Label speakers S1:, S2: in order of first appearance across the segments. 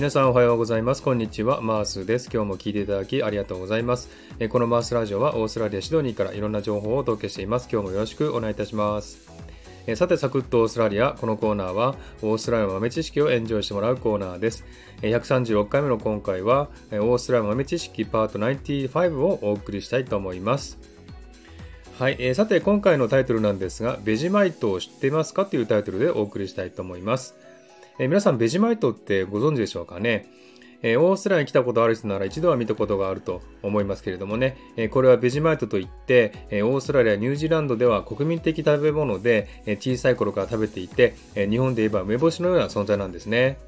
S1: 皆さんおはようございます。こんにちは。マースです。今日も聞いていただきありがとうございます。このマースラジオはオーストラリア・シドニーからいろんな情報をお届けしています。今日もよろしくお願いいたします。さて、サクッとオーストラリア。このコーナーは、オーストラリアの豆知識をエンジョイしてもらうコーナーです。136回目の今回は、オーストラリア豆知識パート95をお送りしたいと思います。はい、えー、さて今回のタイトルなんですが、ベジマイトを知ってますか？というタイトルでお送りしたいと思います。えー、皆さんベジマイトってご存知でしょうかね？えー、オーストラリアに来たことある人なら一度は見たことがあると思いますけれどもね、えー、これはベジマイトといって、えー、オーストラリア、ニュージーランドでは国民的食べ物で、え小さい頃から食べていて、え日本で言えば梅干しのような存在なんですね。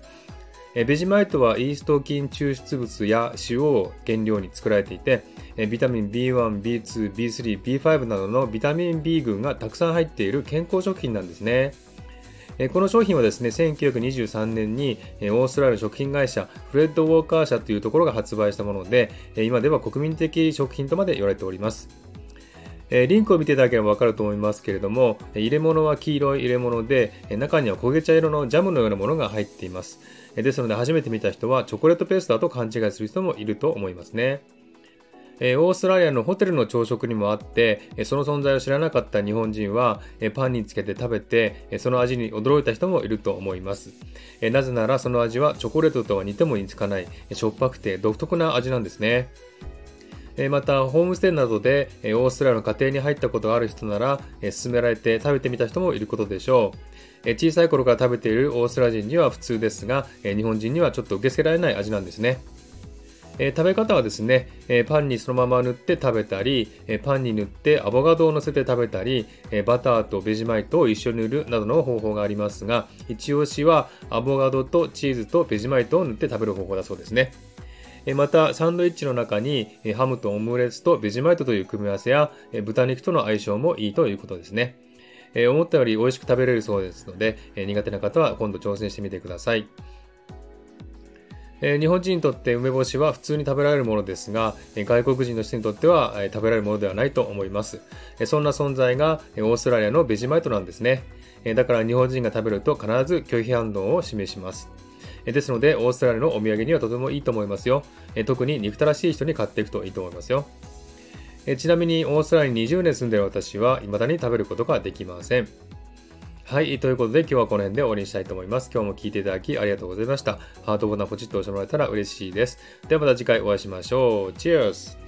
S1: えベジマイトはイースト菌抽出物や塩を原料に作られていて、えビタミン B1、B2、B3、B5 などのビタミン B 群がたくさん入っている健康食品なんですね。この商品はですね、1923年にオーストラリアの食品会社フレッド・ウォーカー社というところが発売したもので、今では国民的食品とまで言われております。リンクを見ていただければわかると思いますけれども、入れ物は黄色い入れ物で、中には焦げ茶色のジャムのようなものが入っています。ですので初めて見た人はチョコレートペーストだと勘違いする人もいると思いますね。えオーストラリアのホテルの朝食にもあって、えその存在を知らなかった日本人は、えパンにつけて食べて、えその味に驚いた人もいると思います、えなぜならその味はチョコレートとは似ても似つかない、しょっぱくて独特な味なんですね。また、ホームステイなどでオーストラリアの家庭に入ったことがある人なら、勧められて食べてみた人もいることでしょう。小さい頃から食べているオーストラリア人には普通ですが、日本人にはちょっと受け付けられない味なんですね。えー、食べ方はですね、えー、パンにそのまま塗って食べたり、えー、パンに塗ってアボカドを乗せて食べたり、えバターとベジマイトを一緒に塗るなどの方法がありますが、一押しはアボカドとチーズとベジマイトを塗って食べる方法だそうですね。また、サンドイッチの中にハムとオムレツとベジマイトという組み合わせや豚肉との相性もいいということですね。思ったより美味しく食べれるそうですので、苦手な方は今度挑戦してみてください。え日本人にとって梅干しは普通に食べられるものですが、え外国人の人にとっては、え食べられるものではないと思います。えそんな存在が、えオーストラリアのベジマイトなんですね。えだから日本人が食べると必ず拒否反応を示します。ですので、オーストラリアのお土産にはとてもいいと思いますよ。特に憎たらしい人に買っていくといいと思いますよ。ちなみに、オーストラリアに20年住んでいる私は、未だに食べることができません。はい。ということで今日はこの辺で終わりにしたいと思います。今日も聴いていただきありがとうございました。ハートボタンポチッと押してもらえたら嬉しいです。ではまた次回お会いしましょう。チェアス